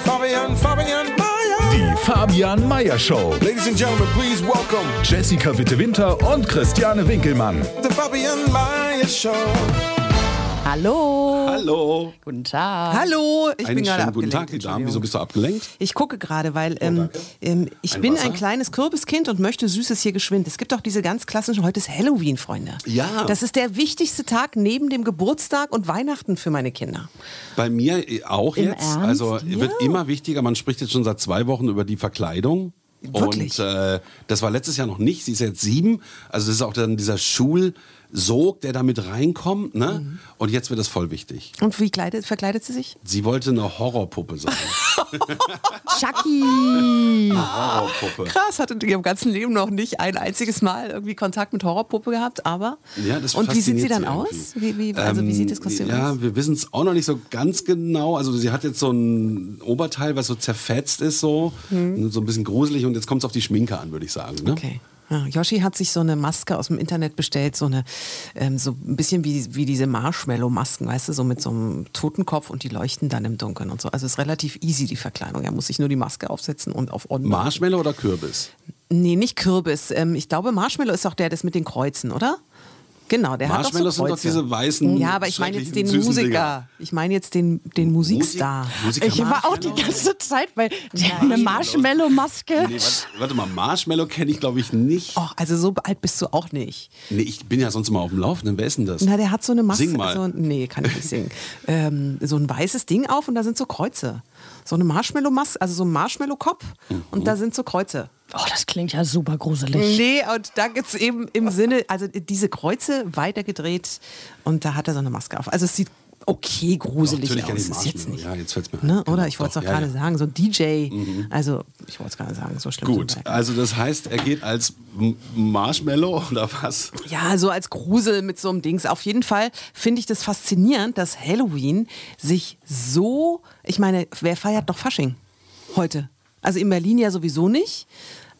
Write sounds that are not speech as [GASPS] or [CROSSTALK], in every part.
Fabian, Fabian, Fabian Mayer. Die Fabian Meyer Show. Ladies and gentlemen, please welcome Jessica Witte Winter und Christiane Winkelmann. the Fabian Mayer Show. Hallo. Hallo. Guten Tag. Hallo, ich Einen bin gerade schönen guten abgelenkt. Tag, die Damen. Wieso bist du abgelenkt? Ich gucke gerade, weil ähm, danke. ähm, ich Ein bin Wasser? ein kleines Kürbiskind und möchte Süßes hier geschwind. Es gibt doch diese ganz klassischen, heute ist Halloween, Freunde. Ja. Das ist der wichtigste Tag neben dem Geburtstag und Weihnachten für meine Kinder. Bei mir äh, auch Im jetzt. Ernst? Also Ja. wird immer wichtiger. Man spricht jetzt schon seit zwei Wochen über die Verkleidung. Wirklich? Und äh, das war letztes Jahr noch nicht. Sie ist jetzt sieben. Also das ist auch dann dieser Schulsog, der da mit reinkommt. Ne? Mhm. Und jetzt wird das voll wichtig. Und wie kleidet, verkleidet sie sich? Sie wollte eine Horrorpuppe sein. [LAUGHS] Chucky. Horrorpuppe. Krass, hatte in ihrem ganzen Leben noch nicht ein einziges Mal irgendwie Kontakt mit Horrorpuppe gehabt, aber. Ja, das und wie sieht sie dann aus? Wie, wie, also wie sieht das Kostüm ja, aus? wir wissen es auch noch nicht so ganz genau. Also sie hat jetzt so ein Oberteil, was so zerfetzt ist, so, so ein bisschen gruselig und jetzt kommt es auf die Schminke an, würde ich sagen. Ne? Okay. Ja, Yoshi hat sich so eine Maske aus dem Internet bestellt, so eine, ähm, so ein bisschen wie, wie diese Marshmallow-Masken, weißt du, so mit so einem Totenkopf und die leuchten dann im Dunkeln und so. Also es ist relativ easy, die Verkleidung. Er muss sich nur die Maske aufsetzen und auf On. Marshmallow oder Kürbis? Nee, nicht Kürbis. Ähm, ich glaube, Marshmallow ist auch der, das mit den Kreuzen, oder? Genau, der hat Marshmallows auch so sind doch diese weißen. Ja, aber ich meine jetzt den süßen Musiker. Ich meine jetzt den, den Musikstar. Musiker Ich war auch die ganze Zeit bei der eine Marshmallow-Maske. Nee, warte, warte mal, Marshmallow kenne ich glaube ich nicht. Och, also so alt bist du auch nicht. Nee, ich bin ja sonst immer auf dem Laufenden. Wer ist denn das? Na, der hat so eine Maske. Sing mal. So, nee, kann ich nicht singen. [LAUGHS] ähm, so ein weißes Ding auf und da sind so Kreuze. So eine Marshmallow-Maske, also so ein Marshmallow-Kopf und da sind so Kreuze. Oh, das klingt ja super gruselig. Nee, und da gibt es eben im Sinne, also diese Kreuze weitergedreht und da hat er so eine Maske auf. Also es sieht okay gruselig kenn aus. ich Ist jetzt nicht. Ja, jetzt fällt's mir Ne? ein. Oder Genau. ich wollte es Doch, doch ja, gerade ja. sagen, so ein DJ. Also ich wollte es gerade sagen, so schlimm. Gut, also das heißt, er geht als Marshmallow oder was? Ja, so als Grusel mit so einem Dings. Auf jeden Fall finde ich das faszinierend, dass Halloween sich so, ich meine, wer feiert noch Fasching heute? Also in Berlin ja sowieso nicht.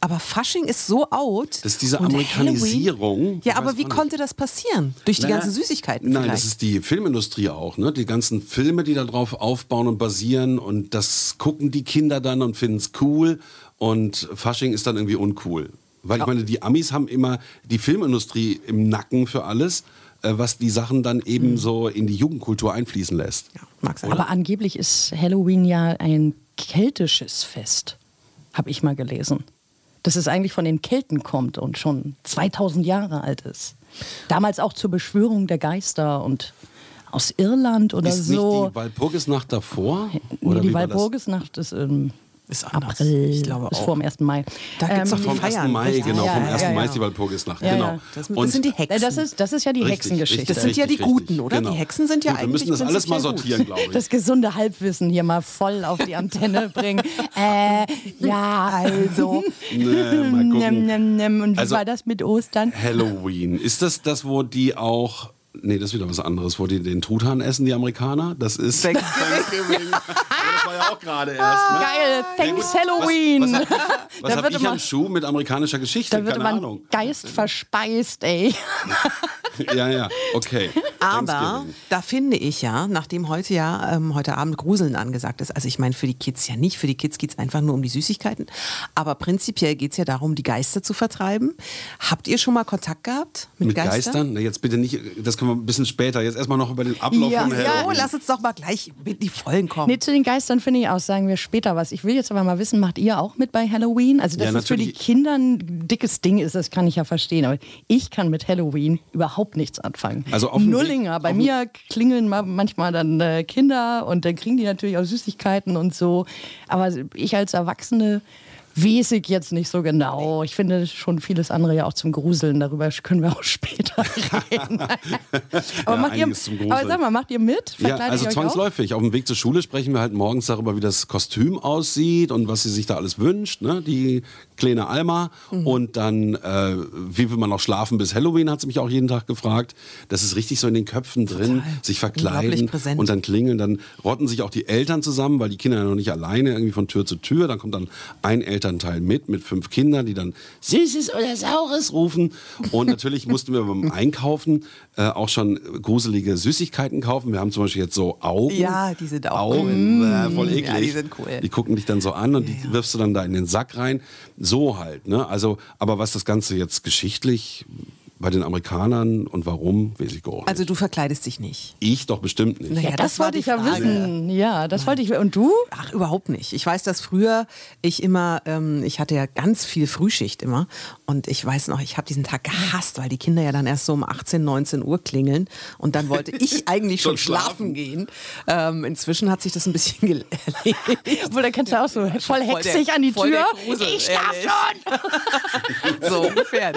Aber Fasching ist so out. Das ist diese Und Amerikanisierung. Halloween- Ja, aber wie konnte das passieren? Durch die Naja, ganzen Süßigkeiten Nein, vielleicht? das ist die Filmindustrie auch, ne? Die ganzen Filme, die darauf aufbauen und basieren und das gucken die Kinder dann und finden es cool und Fasching ist dann irgendwie uncool. Weil ich meine, die Amis haben immer die Filmindustrie im Nacken für alles, äh, was die Sachen dann eben so in die Jugendkultur einfließen lässt. ja, mag sein. Aber angeblich ist Halloween ja ein keltisches Fest, habe ich mal gelesen. Dass es eigentlich von den Kelten kommt und schon 2000 Jahre alt ist. Damals auch zur Beschwörung der Geister und aus Irland oder ist so. nicht die Walpurgisnacht davor? Nee, Oder die? Walpurgisnacht ist im Ist anders. April, Ich glaube ist auch. vor dem 1. Mai. Da gibt's doch Vom die 1. Feiern, Mai, richtig? genau, vom ja, 1. ja, Mai ist die Walpurgisnacht, Ja, genau. Das, das sind die Hexen. Das ist, das ist ja die Richtig, Hexengeschichte. richtig, Das sind ja die richtig, Guten, oder? genau. Die Hexen sind ja Gut, eigentlich Wir müssen das alles mal sortieren, glaube ich. Das gesunde Halbwissen hier mal voll auf die Antenne [LAUGHS] bringen. Äh, ja, also. [LAUGHS] Nee, mal gucken. Und wie Also- war das mit Ostern? Halloween. Ist das das, wo die auch. Nee, das ist wieder was anderes, wo die den Truthahn essen, die Amerikaner? Das ist Thanksgiving. [LAUGHS] Das war ja auch gerade erst. Ne? Geil, thanks. Halloween. Was, was, [LAUGHS] hab- was Da hab würde ich man- am Schuh mit amerikanischer Geschichte? Da würde Keine man Ahnung. Geist verspeist, ey. [LAUGHS] [LAUGHS] Ja, ja, okay. Aber da finde ich ja, nachdem heute ja ähm, heute Abend Gruseln angesagt ist, also ich meine für die Kids ja nicht, für die Kids geht es einfach nur um die Süßigkeiten, aber prinzipiell geht es ja darum, die Geister zu vertreiben. Habt ihr schon mal Kontakt gehabt mit, Mit Geistern? Na, jetzt bitte nicht, das können wir ein bisschen später. Jetzt erstmal noch über den Ablauf Ja, von ja. Oh, lass uns doch mal gleich mit die Vollen kommen. Nee, zu den Geistern finde ich auch, sagen wir später was. Ich will jetzt aber mal wissen, macht ihr auch mit bei Halloween? Also, dass Ja, es für die. Kinder ein dickes Ding ist, das kann ich ja verstehen. Aber ich kann mit Halloween überhaupt nichts anfangen. Also Nullinger. Bei mir klingeln ma- manchmal dann äh, Kinder und dann kriegen die natürlich auch Süßigkeiten und so. Aber ich als Erwachsene Weiß ich jetzt nicht so genau. Ich finde schon vieles andere ja auch zum Gruseln. Darüber können wir auch [LAUGHS] später [LAUGHS] reden. aber, Ja, macht ihr, aber sag mal, macht ihr mit? Ja, also zwangsläufig. Auf dem Weg zur Schule sprechen wir halt morgens darüber, wie das Kostüm aussieht und was sie sich da alles wünscht, ne? die kleine Alma. Mhm. Und dann, äh, wie will man noch schlafen bis Halloween, hat sie mich auch jeden Tag gefragt. Das ist richtig so in den Köpfen drin, sich verkleiden und dann klingeln. Dann rotten sich auch die Eltern zusammen, weil die Kinder ja noch nicht alleine irgendwie von Tür zu Tür. Dann kommt dann ein Elternteil mit, mit fünf Kindern, die dann Süßes oder Saures rufen. Und natürlich mussten wir beim Einkaufen äh, auch schon gruselige Süßigkeiten kaufen. Wir haben zum Beispiel jetzt so Augen. Ja, die sind auch Augen, äh, voll eklig. Ja, die sind cool. Die gucken dich dann so an und die wirfst du dann da in den Sack rein. So halt, ne? Also, aber was das Ganze jetzt geschichtlich bei den Amerikanern und warum, weiß ich gar nicht. Also du verkleidest dich nicht. ich doch bestimmt nicht. Naja, Ja, das, das wollte ich ja Frage. wissen. Ja, das wollte ich. Und du? Ach, überhaupt nicht. Ich weiß, dass früher ich immer, ähm, ich hatte ja ganz viel Frühschicht immer und ich weiß noch, ich habe diesen Tag gehasst, weil die Kinder ja dann erst so um 18, 19 Uhr klingeln und dann wollte [LAUGHS] ich eigentlich schon Schon schlafen. gehen. Ähm, inzwischen hat sich das ein bisschen [LAUGHS] gel- erledigt. Obwohl, da kannst du auch so voll Voll der- hexig an die Tür. ich schlaf schon. [LAUGHS] So ungefähr.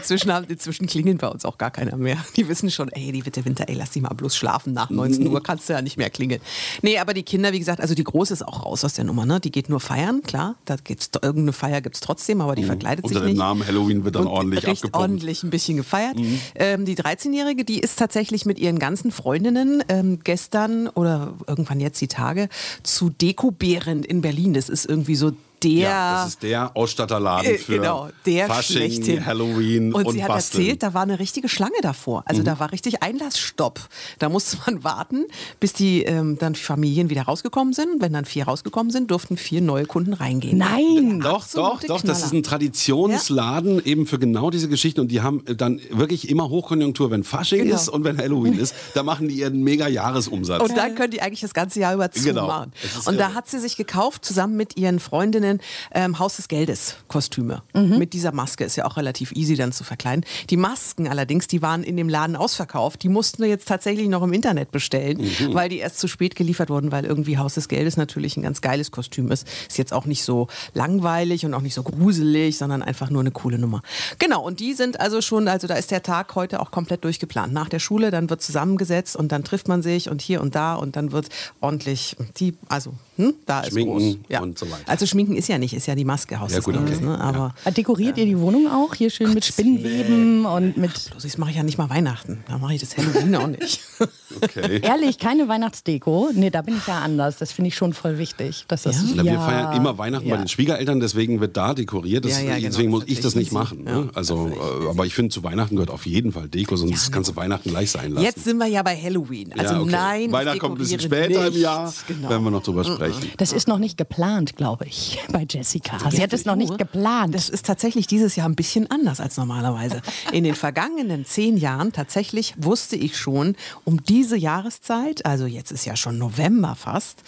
Inzwischen, haben, inzwischen klingeln bei uns auch gar keiner mehr. Die wissen schon, ey, die Witte Winter, ey, lass die mal bloß schlafen. Nach 19 Uhr kannst du ja nicht mehr klingeln. Nee, aber die Kinder, wie gesagt, also die Große ist auch raus aus der Nummer. Ne? Die geht nur feiern, klar. Da geht's, irgendeine Feier gibt es trotzdem, aber die verkleidet Unter sich dem nicht. Namen Halloween wird dann Und ordentlich abgepumpt. ordentlich ein bisschen gefeiert. Ähm, die 13-Jährige, die ist tatsächlich mit ihren ganzen Freundinnen ähm, gestern oder irgendwann jetzt die Tage zu Deko-Behrend in Berlin. Das ist irgendwie so der... Ja, das ist der Ausstatterladen Äh, für genau, der Fasching, schlechthin. Halloween und, und sie hat Basteln. Mhm. erzählt, da war eine richtige Schlange davor. Also da war richtig Einlassstopp. Da musste man warten, bis die ähm, dann Familien wieder rausgekommen sind. Wenn dann vier rausgekommen sind, durften vier neue Kunden reingehen. Nein. Doch, doch, doch. Das Knaller. ist ein Traditionsladen eben für genau diese Geschichten. Und die haben dann wirklich immer Hochkonjunktur, wenn Fasching Genau. ist und wenn Halloween ist. Da machen die ihren mega Jahresumsatz. Und dann können die eigentlich das ganze Jahr über Genau. zumachen. Ist Und da irre. hat sie sich gekauft, zusammen mit ihren Freundinnen, ähm, Haus des Geldes Kostüme. Mhm. Mit dieser Maske ist ja auch relativ easy dann zu verkleiden. Die Masken allerdings, die waren in dem Laden ausverkauft. Die mussten wir jetzt tatsächlich noch im Internet bestellen, Mhm. weil die erst zu spät geliefert wurden, weil irgendwie Haus des Geldes natürlich ein ganz geiles Kostüm ist. Ist jetzt auch nicht so langweilig und auch nicht so gruselig, sondern einfach nur eine coole Nummer. Genau, und die sind also schon, also da ist der Tag heute auch komplett durchgeplant. Nach der Schule, dann wird zusammengesetzt und dann trifft man sich und hier und da und dann wird ordentlich die, also hm, da ist Schminken groß. Ja. und so weiter. Also schminken ist ja nicht, ist ja die Maske Haus Ja, des gut, Geldes, okay. ne? Aber Dekoriert ihr die Wohnung auch? Hier schön mit Spinnweben und mit. bloß das mache ich ja nicht mal Weihnachten. Da mache ich das Halloween auch nicht. [LAUGHS] Okay. Ehrlich, keine Weihnachtsdeko? Nee, da bin ich ja anders. Das finde ich schon voll wichtig. Dass das, Na, wir ja. feiern immer Weihnachten ja. bei den Schwiegereltern, deswegen wird da dekoriert. Das, Ja, ja, genau, deswegen muss ist ich das nicht machen. Ne? Ja, also, äh, aber ich finde, zu Weihnachten gehört auf jeden Fall Deko, sonst kannst du Weihnachten gleich sein lassen. Jetzt sind wir ja bei Halloween. Also ja, okay. nein, Weihnachten kommt ein bisschen später nicht. im Jahr, Genau. werden wir noch drüber sprechen. Das ist noch nicht geplant, glaube ich, [LAUGHS] bei Jessica. Sie hat es noch nicht geplant. Das ist tatsächlich dieses Jahr ein bisschen anders als normalerweise. In den vergangenen zehn Jahren tatsächlich wusste ich schon um diese Jahreszeit, also jetzt ist ja schon November fast,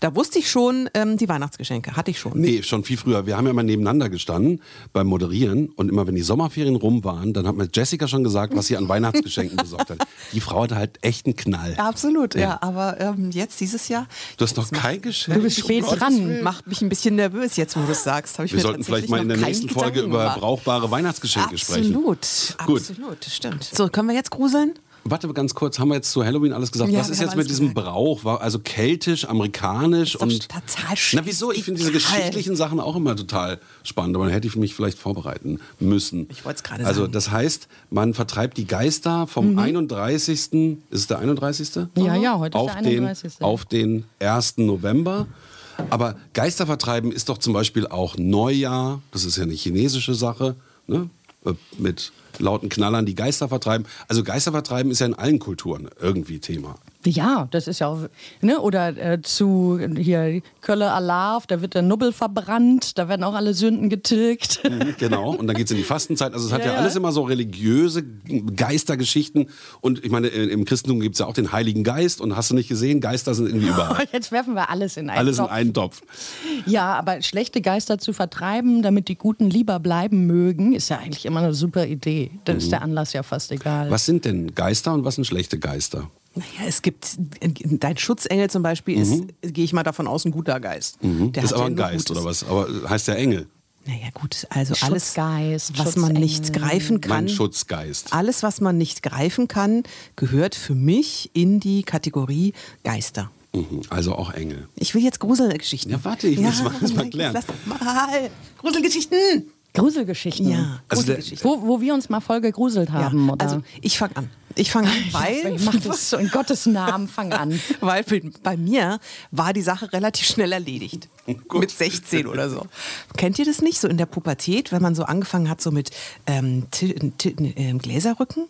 da wusste ich schon ähm, die Weihnachtsgeschenke, hatte ich schon. Nee, schon viel früher. Wir haben ja immer nebeneinander gestanden beim Moderieren und immer wenn die Sommerferien rum waren, dann hat mir Jessica schon gesagt, was sie an Weihnachtsgeschenken [LAUGHS] besorgt hat. Die Frau hatte halt echt einen Knall. Absolut, ja. Aber ähm, jetzt dieses Jahr. Du hast noch kein Geschenk. Du bist spät dran. Macht mich ein bisschen nervös jetzt, wo du es sagst. Wir sollten vielleicht mal in der nächsten Folge Gedanken über gemacht. brauchbare Weihnachtsgeschenke sprechen. Absolut, Gut. absolut, stimmt. So, können wir jetzt gruseln? Warte ganz kurz, haben wir jetzt zu Halloween alles gesagt? Ja, Was ist jetzt mit diesem gesagt. Brauch? War also keltisch, amerikanisch und total Na wieso? Ich finde diese geschichtlichen Sachen auch immer total spannend, aber dann hätte ich mich vielleicht vorbereiten müssen. Ich wollt's gerade Also sagen. das heißt, man vertreibt die Geister vom 31. Ist es der 31.? Ja, ja, heute ist auf der den, 31.. Auf den 1. November. Aber Geister vertreiben ist doch zum Beispiel auch Neujahr. Das ist ja eine chinesische Sache. Ne? Äh, Mit lauten Knallern die Geister vertreiben. Also Geister vertreiben ist ja in allen Kulturen irgendwie Thema. Ja, das ist ja auch, ne? Oder äh, zu hier Kölle Alarv, da wird der Nubbel verbrannt, da werden auch alle Sünden getilgt. Genau. Und dann geht es in die Fastenzeit. Also es hat ja, Ja, ja. alles immer so religiöse Geistergeschichten. Und ich meine, im Christentum gibt es ja auch den Heiligen Geist. Und hast du nicht gesehen, Geister sind irgendwie überall. [LAUGHS] Jetzt werfen wir alles in einen Alles in Topf. einen Topf. Ja, aber schlechte Geister zu vertreiben, damit die Guten lieber bleiben mögen, ist ja eigentlich immer eine super Idee. Dann ist der Anlass ja fast egal. Mhm. Was sind denn Geister und was sind schlechte Geister? Naja, es gibt, dein Schutzengel zum Beispiel ist, gehe ich mal davon aus, ein guter Geist. Der Mhm. ist hat aber ja ein Geist Gutes. oder was? Aber heißt der Engel. Naja gut, also alles, was man nicht greifen kann. Mein Schutzgeist. Alles, was man nicht greifen kann, gehört für mich in die Kategorie Geister. Mhm, Also auch Engel. Ich will jetzt Gruselgeschichten. Ja, warte, ich muss mal- muss mal klären. Lass doch mal. Gruselgeschichten. Gruselgeschichten. Ja, Also Gruselgeschichten. Wo, wo wir uns mal voll gegruselt haben, ja, oder? also ich fange an. Ich fange an, [LAUGHS] weil, ich mach das so [LAUGHS] in Gottes Namen, fang an. [LAUGHS] weil bei- mir war die Sache relativ schnell erledigt. mit 16 oder so. Kennt ihr das nicht? So in der Pubertät, wenn man so angefangen hat, so mit ähm, ähm, Gläserrücken?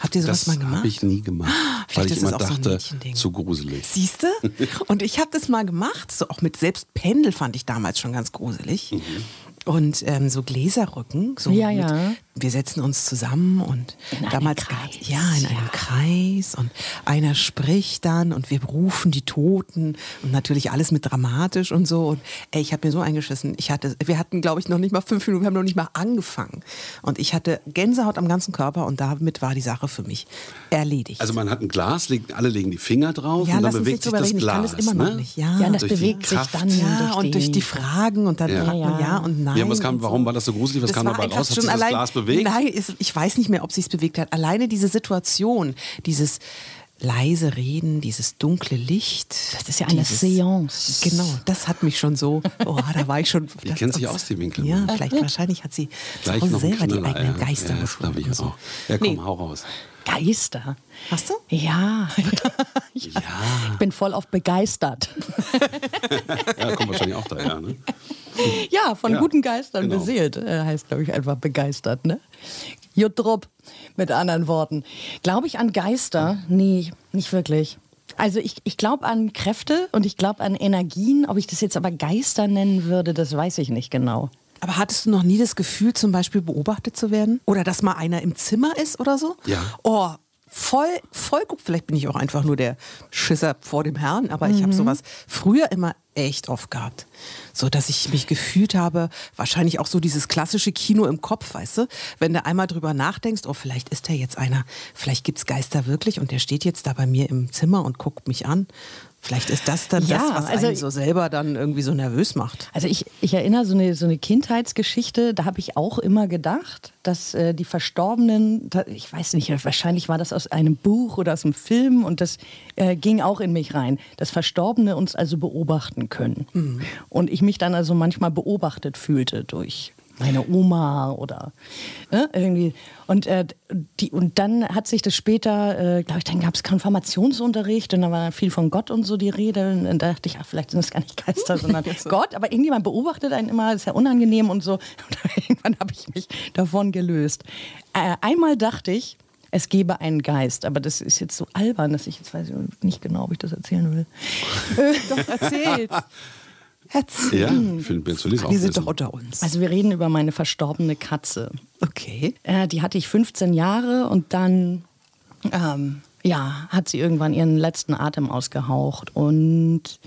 Habt ihr sowas Das mal gemacht? habe ich nie gemacht, [GASPS] weil Vielleicht ich ist es immer so dachte, Mädchending. zu gruselig. Siehste? Und ich habe das mal gemacht, so auch mit selbst Pendel fand ich damals schon ganz gruselig. Mhm. Und ähm, so Gläserrücken, so Ja, mit, ja. Wir setzen uns zusammen und In damals gab's- ja in einem Kreis und einer spricht dann und wir rufen die Toten und natürlich alles mit dramatisch und so und ey, ich habe mir so eingeschissen. Ich hatte, wir hatten glaube ich noch nicht mal fünf Minuten, wir haben noch nicht mal angefangen und ich hatte Gänsehaut am ganzen Körper und damit war die Sache für mich erledigt. Also man hat ein Glas, legt, alle legen die Finger drauf Ja, und dann bewegt sich das reden. Ich kann Glas. das immer noch ne? nicht. Ja, Ja, das bewegt sich Kraft. dann Ja, durch und durch die Fragen und dann Ja. fragt man Ja. ja und nein. Ja, was kam- warum war das so gruselig? Was kam war dabei raus? Hat schon sich das allein, Glas bewegt? Nein, es, ich weiß nicht mehr, ob sich es bewegt hat. Alleine diese Situation, dieses leise Reden, dieses dunkle Licht. Das ist ja eine Seance. Genau, das hat mich schon so, oh, da war ich schon. [LAUGHS] Die kennt sich aus, die Winkel. Ja, vielleicht, wahrscheinlich hat sie Gleich zu Hause noch selber die eigenen ja. Geister ja, das gefunden glaube ich so. auch. Ja, komm, Nee. hau raus. Geister. Hast du? Ja. [LAUGHS] ja. Ich bin voll oft begeistert. [LAUGHS] Ja, kommt wahrscheinlich auch daher. Ne? [LAUGHS] Ja, von Ja, guten Geistern genau. beseelt, äh, heißt, glaube ich, einfach begeistert, ne? Jutrup, mit anderen Worten. Glaube ich an Geister? Nee, nicht wirklich. Also ich, ich glaube an Kräfte und ich glaube an Energien. Ob ich das jetzt aber Geister nennen würde, das weiß ich nicht genau. Aber hattest du noch nie das Gefühl, zum Beispiel beobachtet zu werden? Oder dass mal einer im Zimmer ist oder so? Ja. Oh, voll, voll. Vielleicht bin ich auch einfach nur der Schisser vor dem Herrn, aber ich habe sowas früher immer echt oft gehabt. So, dass ich mich gefühlt habe, wahrscheinlich auch so dieses klassische Kino im Kopf, weißt du? Wenn du einmal drüber nachdenkst, oh, vielleicht ist da jetzt einer, vielleicht gibt's Geister wirklich und der steht jetzt da bei mir im Zimmer und guckt mich an. Vielleicht ist das dann Ja, das, was also einen so selber dann irgendwie so nervös macht. Also ich, ich erinnere so eine, so eine Kindheitsgeschichte, da habe ich auch immer gedacht, dass äh, die Verstorbenen, ich weiß nicht, wahrscheinlich war das aus einem Buch oder aus einem Film und das äh, ging auch in mich rein, dass Verstorbene uns also beobachten können. Und ich mich dann also manchmal beobachtet fühlte durch meine Oma oder ne, irgendwie. Und, äh, die, und dann hat sich das später, äh, glaube ich, dann gab es Konfirmationsunterricht und da war viel von Gott und so die Rede. Und dann dachte ich, ach, vielleicht sind das gar nicht Geister, [LAUGHS] sondern Gott. Aber irgendjemand beobachtet einen immer, ist ja unangenehm und so. [LAUGHS] Und irgendwann habe ich mich davon gelöst. Äh, einmal dachte ich, es gebe einen Geist, aber das ist jetzt so albern, dass ich jetzt weiß ich nicht genau, ob ich das erzählen will. [LAUGHS] Doch, erzähl's. Erzähl. Ja, Philipp Benzolis auch Wir sind wissen. doch unter uns. Also wir reden über meine verstorbene Katze. Okay. Äh, die hatte ich 15 Jahre und dann ähm, ja, hat sie irgendwann ihren letzten Atem ausgehaucht. Und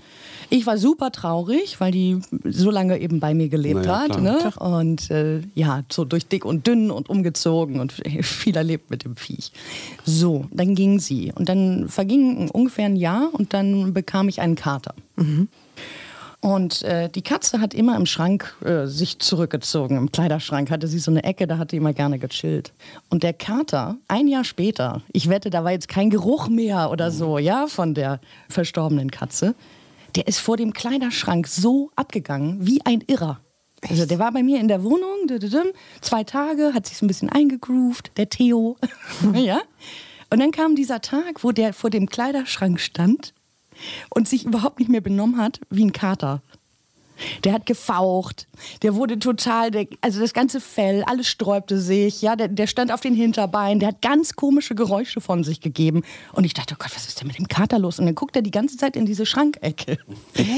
ich war super traurig, weil die so lange eben bei mir gelebt ja, hat. Ne? Und äh, ja, so durch dick und dünn und umgezogen und [LAUGHS] viel erlebt mit dem Viech. So, dann ging sie. Und dann verging ungefähr ein Jahr und dann bekam ich einen Kater. Und äh, die Katze hat immer im Schrank äh, sich zurückgezogen. Im Kleiderschrank hatte sie so eine Ecke, da hat die immer gerne gechillt. Und der Kater, ein Jahr später, ich wette, da war jetzt kein Geruch mehr oder so, ja, von der verstorbenen Katze, der ist vor dem Kleiderschrank so abgegangen wie ein Irrer. Also der war bei mir in der Wohnung, zwei Tage, hat sich so ein bisschen eingegroovt, der Theo, [LAUGHS] ja. Und dann kam dieser Tag, wo der vor dem Kleiderschrank stand und sich überhaupt nicht mehr benommen hat wie ein Kater. Der hat gefaucht, der wurde total, der, also das ganze Fell, alles sträubte sich, ja, der, der stand auf den Hinterbeinen, der hat ganz komische Geräusche von sich gegeben. Und ich dachte, oh Gott, was ist denn mit dem Kater los? Und dann guckt er die ganze Zeit in diese Schrankecke.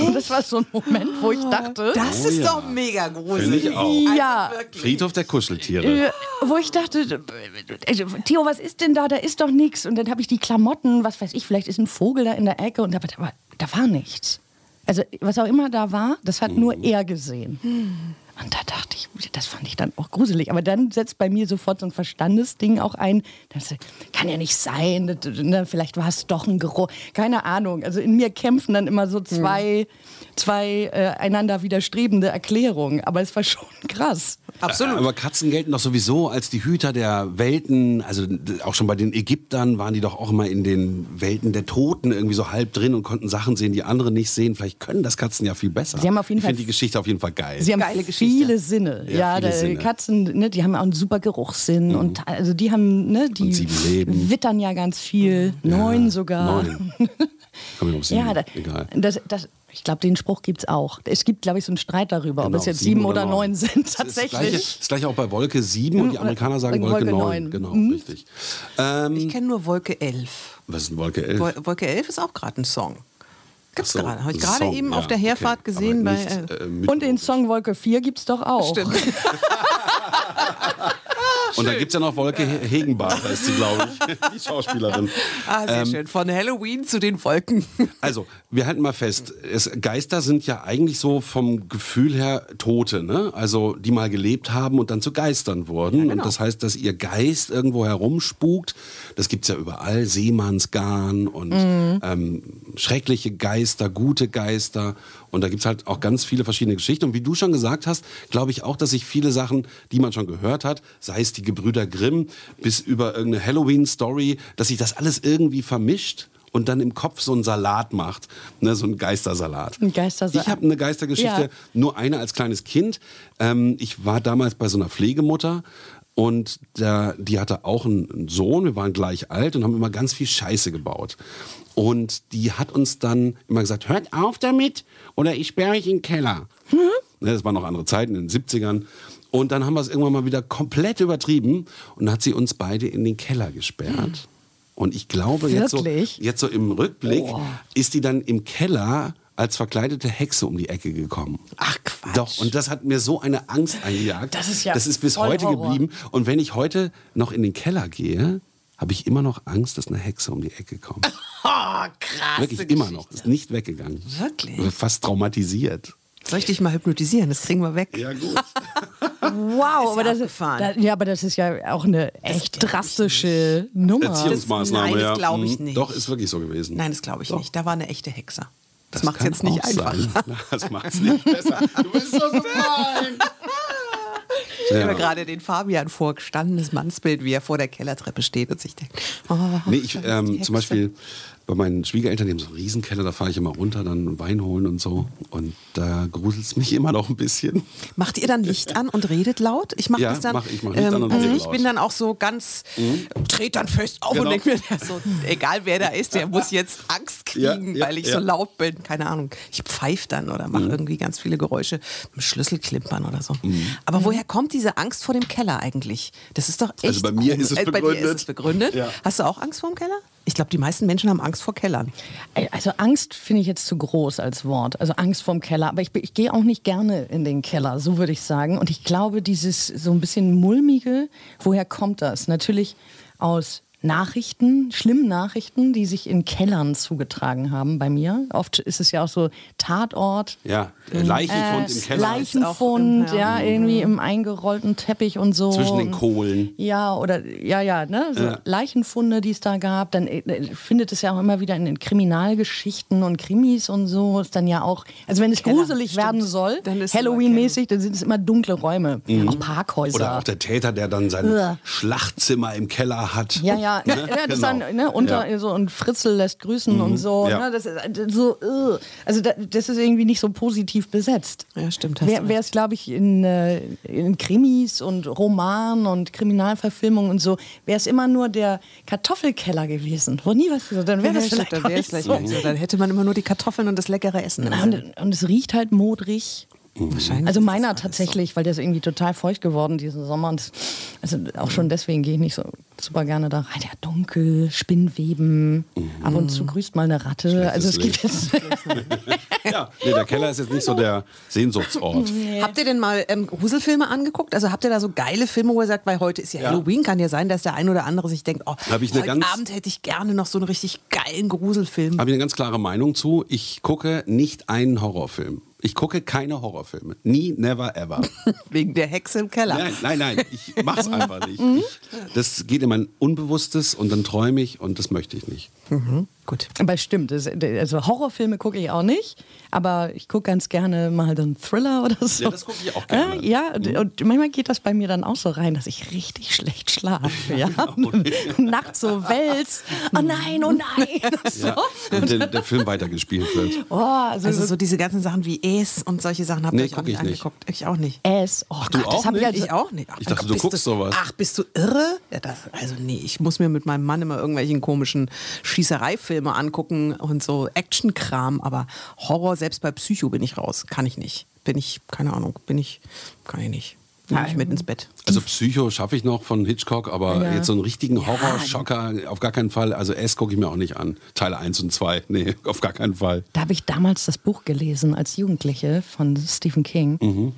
Und das war so ein Moment, wo ich dachte, Das Oh ist ja. doch mega Finde gruselig. ich auch. ja, Friedhof der Kuscheltiere. äh, wo ich dachte, äh, Theo, was ist denn da? Da ist doch nichts. Und dann habe ich die Klamotten, was weiß ich, vielleicht ist ein Vogel da in der Ecke. Und da, aber da war nichts. Also was auch immer da war, das hat nur er gesehen. Und da dachte ich, das fand ich dann auch gruselig. Aber dann setzt bei mir sofort so ein Verstandesding auch ein. Das kann ja nicht sein. Ne, vielleicht war es doch ein Geruch. Keine Ahnung. Also in mir kämpfen dann immer so zwei, zwei äh, einander widerstrebende Erklärungen. Aber es war schon krass. Absolut. Aber Katzen gelten doch sowieso als die Hüter der Welten. Also auch schon bei den Ägyptern waren die doch auch immer in den Welten der Toten irgendwie so halb drin und konnten Sachen sehen, die andere nicht sehen. Vielleicht können das Katzen ja viel besser. Sie haben auf jeden ich Fall- finde die Geschichte auf jeden Fall geil. Sie haben Geile Geschichte. Viele Sinne. Ja, Ja, viele da- Sinne. Katzen, ne, die haben auch einen super Geruchssinn. Und also die haben, ne, die sieben wittern ja ganz viel. Neun sogar. Neun. [LAUGHS] Komm ich sieben. Ja, da, egal. das, das, ich glaube, den Spruch gibt es auch. Es gibt, glaube ich, so einen Streit darüber, ob Genau, es jetzt sieben oder neun sind Das ist das tatsächlich. gleiche, das gleiche auch bei Wolke 7 und die Amerikaner sagen Wolke Wolke, neun. 9. Genau, Mhm. richtig. Ähm, Ich kenne nur Wolke 11. was ist denn Wolke 11? Wol- Wolke 11 ist auch gerade ein Song. Gibt's Ach so, gerade. Habe ich gerade eben ja, auf der Herfahrt okay. gesehen bei. nicht, Äh, äh, Und den. Song Wolke 4 gibt es doch auch. Stimmt. [LAUGHS] [LAUGHS] Und dann gibt es ja noch Wolke He- Hegenbach, heißt sie, glaube ich, [LAUGHS] die Schauspielerin. Ah, sehr schön. Von Halloween zu den Wolken. Also, wir halten mal fest, es, Geister sind ja eigentlich so vom Gefühl her Tote, ne? Also, die mal gelebt haben und dann zu Geistern wurden. Und das heißt, dass ihr Geist irgendwo herumspukt. Das gibt's ja überall. Seemannsgarn und ähm, schreckliche Geister, gute Geister. Und da gibt's halt auch ganz viele verschiedene Geschichten. Und wie du schon gesagt hast, glaube ich auch, dass sich viele Sachen, die man schon gehört hat, sei es die Gebrüder Grimm bis über irgendeine Halloween-Story, dass sich das alles irgendwie vermischt und dann im Kopf so einen Salat macht, ne, so einen Geistersalat. Ein Geistersalat. Ich habe eine Geistergeschichte, Ja. nur eine als kleines Kind. Ähm, ich war damals bei so einer Pflegemutter und der, die hatte auch einen Sohn, wir waren gleich alt und haben immer ganz viel Scheiße gebaut. Und die hat uns dann immer gesagt, hört auf damit oder ich sperre euch in den Keller. Ne, Das waren noch andere Zeiten, in den 70ern. Und dann haben wir es irgendwann mal wieder komplett übertrieben und dann hat sie uns beide in den Keller gesperrt. Und ich glaube, jetzt so, jetzt so im Rückblick ist die dann im Keller als verkleidete Hexe um die Ecke gekommen. Ach, Quatsch. Doch, und das hat mir so eine Angst eingejagt. Das ist ja Das ist bis heute Horror. geblieben. Und wenn ich heute noch in den Keller gehe, habe ich immer noch Angst, dass eine Hexe um die Ecke kommt. [LAUGHS] Oh, krass. Wirklich immer noch. Ist nicht weggegangen. Wirklich? Fast traumatisiert. Soll ich dich mal hypnotisieren? Das kriegen wir weg. Ja, gut. [LAUGHS] Wow, aber das, ist, da, ja, aber das ist ja auch eine echt drastische Nummer. Erziehungsmaßnahme, Nein, das ja. glaub ich Mhm. nicht. Doch, ist wirklich so gewesen. Nein, das glaube ich Doch. nicht. Da war eine echte Hexe. Das, macht es jetzt nicht einfach. [LAUGHS] Das macht es nicht besser. Du bist so gemein. [LAUGHS] Ich habe mir gerade den Fabian vorgestanden, das Mannsbild, wie er vor der Kellertreppe steht und sich denkt, oh, Nee, ich, das ähm, zum Beispiel bei meinen Schwiegereltern, die haben so einen Riesenkeller, da fahre ich immer runter, dann Wein holen und so. Und da gruselt es mich immer noch ein bisschen. Macht ihr dann Licht an und redet laut? Ich mache Ja, das dann. mach- ich mach Licht an und also rede ich laut. bin dann auch so ganz, tret dann fest auf Genau. und denke mir, so, egal wer da ist, der muss jetzt Angst [LAUGHS] kriegen, Ja, ja, weil ich. Mhm. so laut bin. Keine Ahnung. Ich pfeife dann oder mache irgendwie ganz viele Geräusche, mit Schlüsselklimpern oder so. Mhm. Aber woher kommt diese Angst vor dem Keller eigentlich? Das ist doch echt. Also bei mir ist es Bei dir ist begründet. es begründet. Hast du auch Angst vor dem Keller? Ich glaube, die meisten Menschen haben Angst vor Kellern. Also Angst finde ich jetzt zu groß als Wort. Also Angst vorm Keller. Aber ich, ich gehe auch nicht gerne in den Keller, so würde ich sagen. Und ich glaube, dieses so ein bisschen mulmige, woher kommt das? Natürlich aus Nachrichten, schlimmen Nachrichten, die sich in Kellern zugetragen haben bei mir. Oft ist es ja auch so Tatort. Ja, äh, Leichenfund im Keller. Leichenfund, ja. ja, irgendwie im eingerollten Teppich und so. Zwischen den Kohlen. Ja, oder ja, ja, ne? So Ja. Leichenfunde, die es da gab. Dann äh, findet es ja auch immer wieder in den Kriminalgeschichten und Krimis und so. Ist dann ja auch, also wenn es Keller, gruselig stimmt. werden soll, Dann ist immer Halloween-mäßig, dann sind es immer dunkle Räume. Auch Parkhäuser. Oder auch der Täter, der dann sein Uah. Schlachtzimmer im Keller hat. ja, ja, ja, ja das Genau. dann ne, unter Ja. so und Fritzl lässt grüßen und so. Ja. Ne, das ist so, äh, also da, das ist irgendwie nicht so positiv besetzt. Ja, stimmt, Wäre es, glaube ich, in, äh, in Krimis und Romanen und Kriminalverfilmungen und so, wäre es immer nur der Kartoffelkeller gewesen, wo nie was gesagt Dann wäre das stimmt, vielleicht dann es so. so. Dann hätte man immer nur die Kartoffeln und das leckere Essen. Und, und es riecht halt modrig. Wahrscheinlich Also meiner tatsächlich, weil der ist irgendwie total feucht geworden diesen Sommer. Und das, also auch schon deswegen gehe ich nicht so super gerne da rein. Ja, dunkel, Spinnweben, ab und zu grüßt mal eine Ratte. Also es gibt jetzt. [LAUGHS] Ja, nee, der Keller ist jetzt nicht so der Sehnsuchtsort. [LAUGHS] So. Habt ihr denn mal ähm, Gruselfilme angeguckt? Also habt ihr da so geile Filme, wo ihr sagt, weil heute ist ja, Ja. Halloween, kann ja sein, dass der ein oder andere sich denkt, oh, Hab ich eine heute ganz- Abend hätte ich gerne noch so einen richtig geilen Gruselfilm. Habe ich eine ganz klare Meinung zu. Ich gucke nicht einen Horrorfilm. Ich gucke keine Horrorfilme. Nie, never, ever. [LAUGHS] Wegen der Hexe im Keller. Nein, nein, nein, ich mach's einfach nicht. Ich, das geht in mein Unbewusstes und dann träume ich und das möchte ich nicht. Gut. Aber stimmt, also Horrorfilme gucke ich auch nicht, aber ich gucke ganz gerne mal einen Thriller oder so. Ja, das gucke ich auch gerne. Mhm. Ja, und, und manchmal geht das bei mir dann auch so rein, dass ich richtig schlecht schlafe. [LAUGHS] Ja? [LAUGHS] Nachts so wälz, oh nein, oh nein. [LAUGHS] So. Ja, und der, der Film weitergespielt wird. Oh, also, Also so diese ganzen Sachen wie Es und solche Sachen habt ihr Nee, euch auch nicht ich nicht. angeguckt. Ich auch nicht. es. Oh du Gott, auch das habe ich nicht? also, Ich auch nicht. Ach, Ich dachte, du bist guckst sowas. Ach, bist du irre? Ja, das, also nee, ich muss mir mit meinem Mann immer irgendwelchen komischen Schießereifilme angucken und so Actionkram, aber Horror, selbst bei Psycho bin ich raus. Kann ich nicht. Bin ich, keine Ahnung, bin ich, kann ich nicht. Nehme ich mit ins Bett. Also Psycho schaffe ich noch von Hitchcock, aber Ja. jetzt so einen richtigen Horrorschocker auf gar keinen Fall. Also S gucke ich mir auch nicht an. Teil 1 und 2. [LAUGHS] Nee, auf gar keinen Fall. Da habe ich damals das Buch gelesen als Jugendliche von Stephen King. Mhm.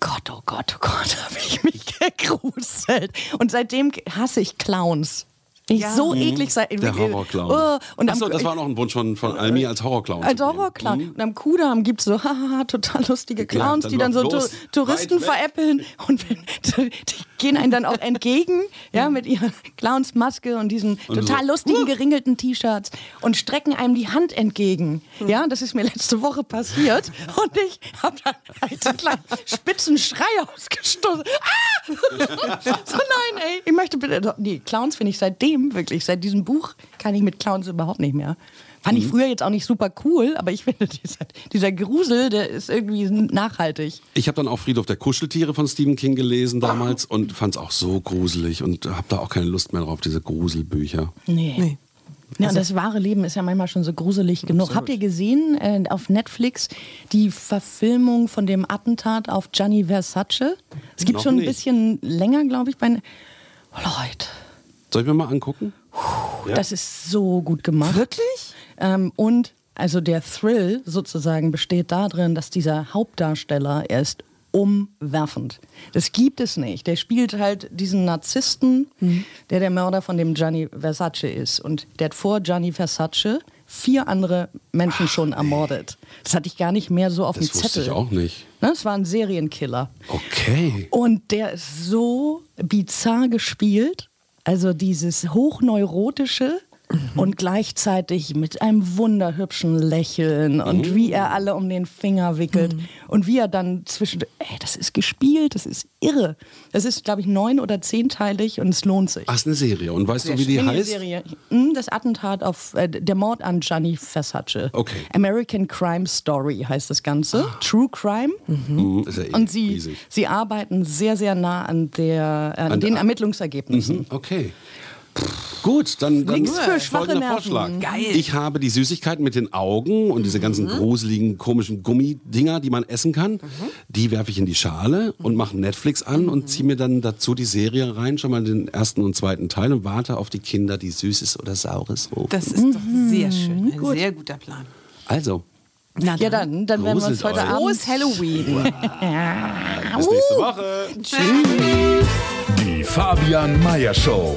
Gott, oh Gott, oh Gott, [LAUGHS] habe ich mich [LAUGHS] gegruselt. Und seitdem hasse ich Clowns. Ich Ja. so eklig sein. Mhm. Der Horrorclown. Oh, und Achso, am- das war noch ein Wunsch von, von Almi als Horrorclown. als. Horrorclown. Mhm. Und am Kudamm gibt es so [LAUGHS] hahaha, total lustige Clowns, dann die dann so Touristen veräppeln. Und wenn, [LAUGHS] die gehen einem dann auch entgegen, [LAUGHS] ja, mit ihrer Clownsmaske und diesen Und total so, lustigen, geringelten T-Shirts und strecken einem die Hand entgegen. Ja, das ist mir letzte Woche passiert. [LAUGHS] Und ich habe dann halt einen kleinen spitzen Schrei ausgestoßen. Ah! [LAUGHS] so nein, ey, ich möchte bitte. Nee, Clowns finde ich seitdem wirklich, seit diesem Buch kann ich mit Clowns überhaupt nicht mehr. Fand Mhm. ich früher jetzt auch nicht super cool, aber ich finde, [LAUGHS] dieser, dieser Grusel, der ist irgendwie nachhaltig. Ich habe dann auch Friedhof der Kuscheltiere von Stephen King gelesen damals [LAUGHS] und fand es auch so gruselig und habe da auch keine Lust mehr drauf, diese Gruselbücher. Nee. Nee. Ja, und das wahre Leben ist ja manchmal schon so gruselig genug. Habt ihr gesehen äh, auf Netflix die Verfilmung von dem Attentat auf Gianni Versace? Es gibt Noch schon ein nicht. bisschen länger, glaube ich, bei. Oh, Leute, Soll ich mir mal angucken? Ja. das ist so gut gemacht. Wirklich? Ähm, und also der Thrill sozusagen besteht darin, dass dieser Hauptdarsteller, er ist umwerfend. Das gibt es nicht. Der spielt halt diesen Narzissten, der der Mörder von dem Gianni Versace ist. Und der hat vor Gianni Versace vier andere Menschen schon ermordet. Das hatte ich gar nicht mehr so auf Das dem wusste Zettel. ich auch nicht. Ne, Das war ein Serienkiller. Okay. Und der ist so bizarr gespielt. Also dieses hochneurotische und gleichzeitig mit einem wunderhübschen Lächeln und wie er alle um den Finger wickelt und wie er dann zwischen, ey, das ist gespielt, das ist irre. Das ist, glaube ich, neun- oder zehnteilig und es lohnt sich. Ach, ist eine Serie. Und weißt du, wie die heißt? Miniserie. Hm, Das Attentat auf äh, der Mord an Gianni Versace. Okay. American Crime Story heißt das Ganze. True Crime. Mhm, ist ja eh Und sie, riesig. sie arbeiten sehr, sehr nah an, der, an, An den Ermittlungsergebnissen. Mhm, Okay. Gut, dann, dann Nichts für schwache folgender Nerven. Vorschlag. Geil. Ich habe die Süßigkeiten mit den Augen und diese ganzen gruseligen, komischen Gummidinger, die man essen kann. Die werfe ich in die Schale und mache Netflix an und ziehe mir dann dazu die Serie rein, schon mal den ersten und zweiten Teil und warte auf die Kinder, die Süßes oder Saures hoch. Das ist doch sehr schön. Ein sehr guter Plan. Also, Na Ja, dann, dann werden wir uns Gruselt heute euch. Abend... Frohes Halloween. [LAUGHS] bis nächste Woche. Die Fabian Meyer Show.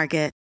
Market.